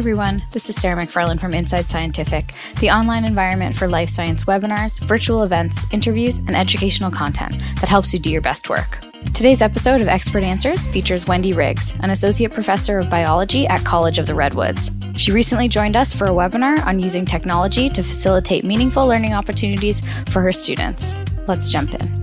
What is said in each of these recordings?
everyone. This is Sarah McFarland from Inside Scientific, the online environment for life science webinars, virtual events, interviews, and educational content that helps you do your best work. Today's episode of Expert Answers features Wendy Riggs, an associate professor of biology at College of the Redwoods. She recently joined us for a webinar on using technology to facilitate meaningful learning opportunities for her students. Let's jump in.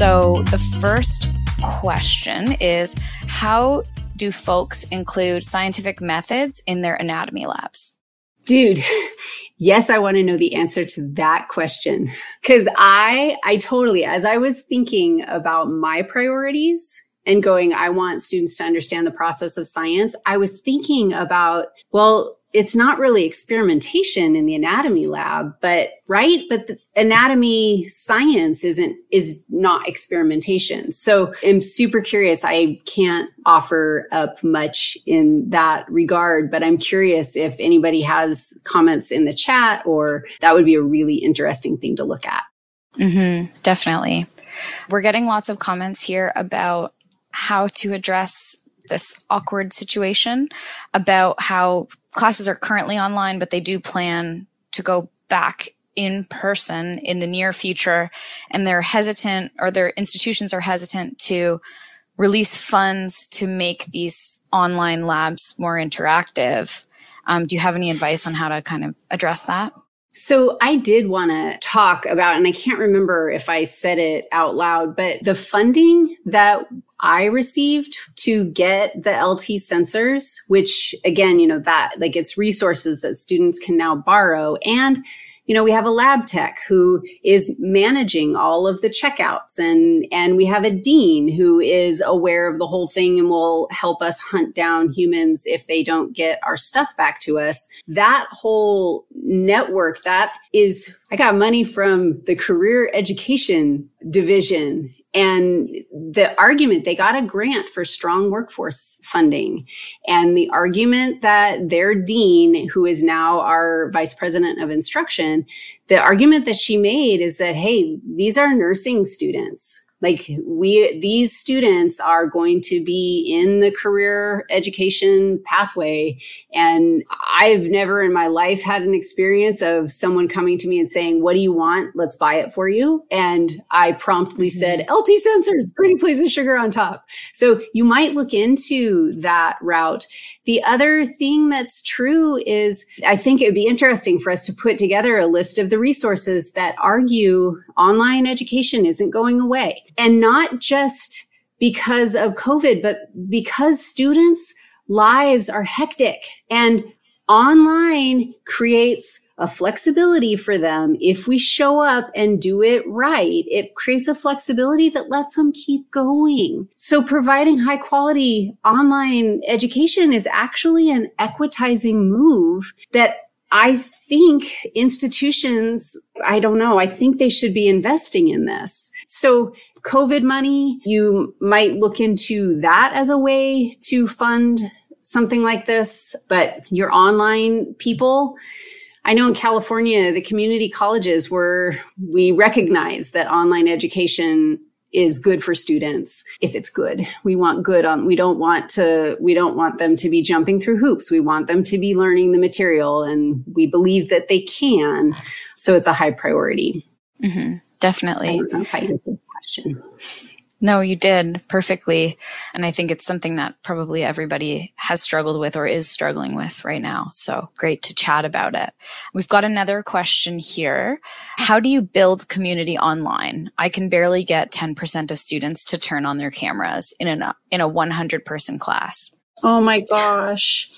So the first question is How do folks include scientific methods in their anatomy labs? Dude, yes, I want to know the answer to that question. Cause I, I totally, as I was thinking about my priorities and going, I want students to understand the process of science, I was thinking about, well, it's not really experimentation in the anatomy lab, but right. But the anatomy science isn't, is not experimentation. So I'm super curious. I can't offer up much in that regard, but I'm curious if anybody has comments in the chat or that would be a really interesting thing to look at. Mm-hmm, definitely. We're getting lots of comments here about how to address this awkward situation about how classes are currently online, but they do plan to go back in person in the near future. And they're hesitant, or their institutions are hesitant to release funds to make these online labs more interactive. Um, do you have any advice on how to kind of address that? So I did want to talk about, and I can't remember if I said it out loud, but the funding that I received to get the LT sensors, which again, you know, that like it's resources that students can now borrow. And, you know, we have a lab tech who is managing all of the checkouts and, and we have a dean who is aware of the whole thing and will help us hunt down humans if they don't get our stuff back to us. That whole network, that is, I got money from the career education division and the argument, they got a grant for strong workforce funding. And the argument that their dean, who is now our vice president of instruction, the argument that she made is that, hey, these are nursing students like we, these students are going to be in the career education pathway. And I've never in my life had an experience of someone coming to me and saying, what do you want? Let's buy it for you. And I promptly mm-hmm. said, LT sensors, pretty please with sugar on top. So you might look into that route. The other thing that's true is I think it would be interesting for us to put together a list of the resources that argue online education isn't going away. And not just because of COVID, but because students' lives are hectic and online creates a flexibility for them. If we show up and do it right, it creates a flexibility that lets them keep going. So providing high quality online education is actually an equitizing move that I think institutions, I don't know, I think they should be investing in this. So COVID money, you might look into that as a way to fund something like this, but your online people, I know in California, the community colleges where we recognize that online education is good for students if it's good. We want good on, we don't want to, we don't want them to be jumping through hoops. We want them to be learning the material and we believe that they can. So it's a high priority. Mm-hmm. Definitely. Question. No, you did perfectly. And I think it's something that probably everybody has struggled with or is struggling with right now. So great to chat about it. We've got another question here. How do you build community online? I can barely get 10% of students to turn on their cameras in a, in a 100 person class. Oh my gosh.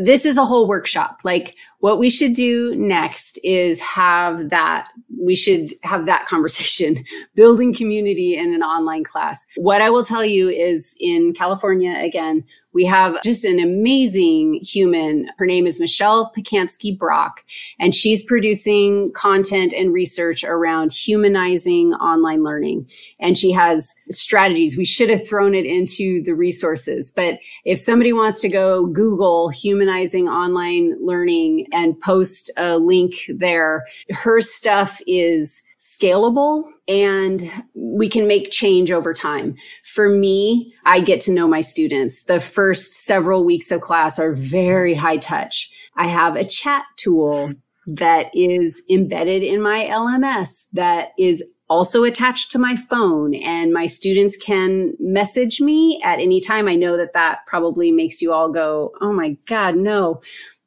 This is a whole workshop. Like what we should do next is have that, we should have that conversation, building community in an online class. What I will tell you is in California, again, we have just an amazing human. Her name is Michelle Pacansky Brock, and she's producing content and research around humanizing online learning. And she has strategies. We should have thrown it into the resources, but if somebody wants to go Google humanizing online learning and post a link there, her stuff is scalable and we can make change over time. For me, I get to know my students. The first several weeks of class are very high touch. I have a chat tool that is embedded in my LMS that is also attached to my phone and my students can message me at any time. I know that that probably makes you all go, Oh my God, no.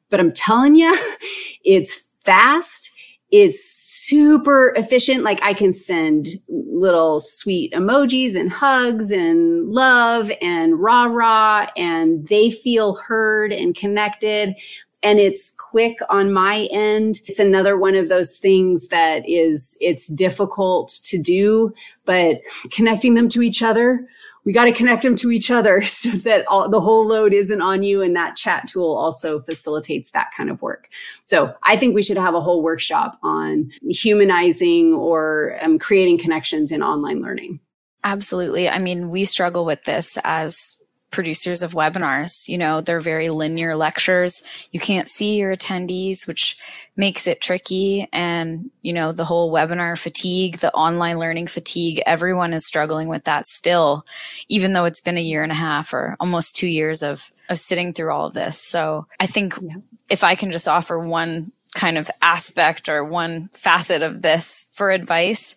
But I'm telling you, it's fast. It's super efficient. Like I can send little sweet emojis and hugs and love and rah rah and they feel heard and connected and it's quick on my end. It's another one of those things that is, it's difficult to do, but connecting them to each other, we got to connect them to each other so that all, the whole load isn't on you. And that chat tool also facilitates that kind of work. So I think we should have a whole workshop on humanizing or um, creating connections in online learning. Absolutely. I mean, we struggle with this as producers of webinars. You know, they're very linear lectures. You can't see your attendees, which makes it tricky. And, you know, the whole webinar fatigue, the online learning fatigue, everyone is struggling with that still, even though it's been a year and a half or almost two years of, of sitting through all of this. So I think yeah. if I can just offer one kind of aspect or one facet of this for advice,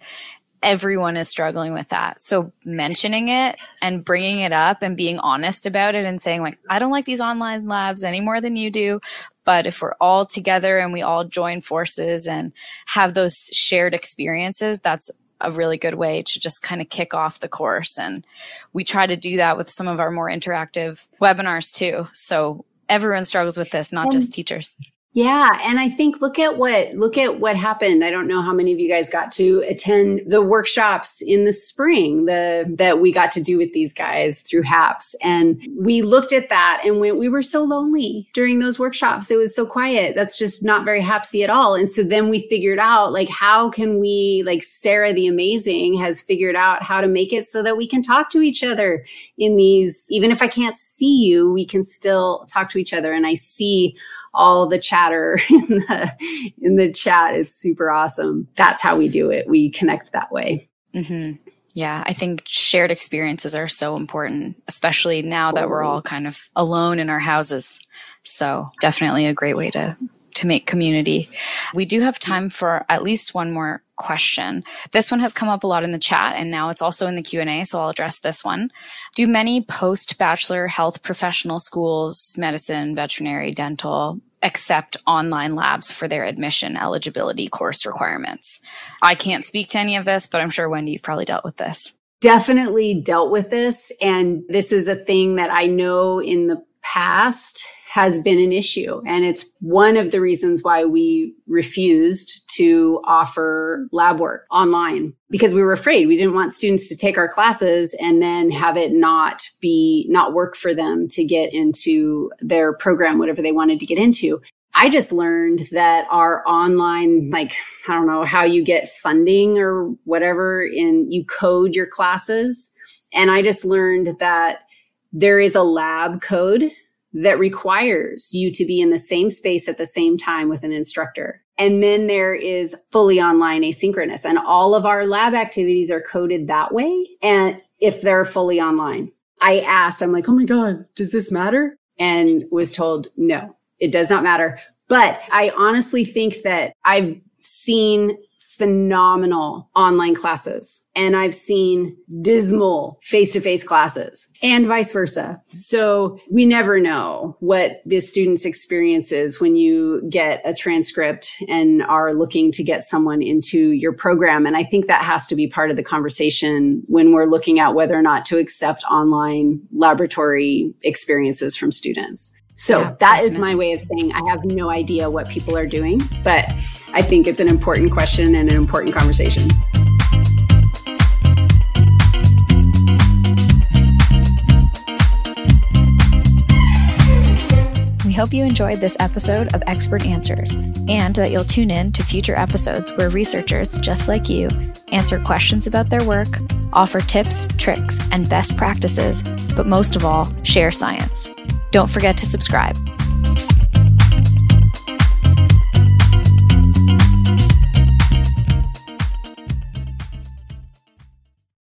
everyone is struggling with that. So mentioning it and bringing it up and being honest about it and saying like, I don't like these online labs any more than you do. But if we're all together and we all join forces and have those shared experiences, that's a really good way to just kind of kick off the course. And we try to do that with some of our more interactive webinars too. So everyone struggles with this, not um, just teachers. Yeah, and I think look at what look at what happened. I don't know how many of you guys got to attend the workshops in the spring the that we got to do with these guys through HAPS. And we looked at that and went, we were so lonely during those workshops. It was so quiet. That's just not very hapsy at all. And so then we figured out like how can we like Sarah the amazing has figured out how to make it so that we can talk to each other in these even if I can't see you, we can still talk to each other. And I see all the chatter in the in the chat. It's super awesome. That's how we do it. We connect that way. Mm-hmm. Yeah, I think shared experiences are so important, especially now that we're all kind of alone in our houses. So definitely a great way to to make community. We do have time for at least one more question. This one has come up a lot in the chat and now it's also in the Q&A, so I'll address this one. Do many post-bachelor health professional schools, medicine, veterinary, dental, accept online labs for their admission eligibility course requirements? I can't speak to any of this, but I'm sure Wendy you've probably dealt with this. Definitely dealt with this and this is a thing that I know in the past has been an issue. And it's one of the reasons why we refused to offer lab work online because we were afraid. We didn't want students to take our classes and then have it not be, not work for them to get into their program, whatever they wanted to get into. I just learned that our online, like, I don't know how you get funding or whatever in you code your classes. And I just learned that there is a lab code that requires you to be in the same space at the same time with an instructor. And then there is fully online asynchronous and all of our lab activities are coded that way. And if they're fully online, I asked, I'm like, Oh my God, does this matter? And was told, no, it does not matter. But I honestly think that I've seen phenomenal online classes and I've seen dismal face to face classes and vice versa. So we never know what the student's experience is when you get a transcript and are looking to get someone into your program. And I think that has to be part of the conversation when we're looking at whether or not to accept online laboratory experiences from students. So yeah, that definitely. is my way of saying I have no idea what people are doing, but I think it's an important question and an important conversation. We hope you enjoyed this episode of Expert Answers and that you'll tune in to future episodes where researchers just like you answer questions about their work, offer tips, tricks, and best practices, but most of all, share science. Don't forget to subscribe.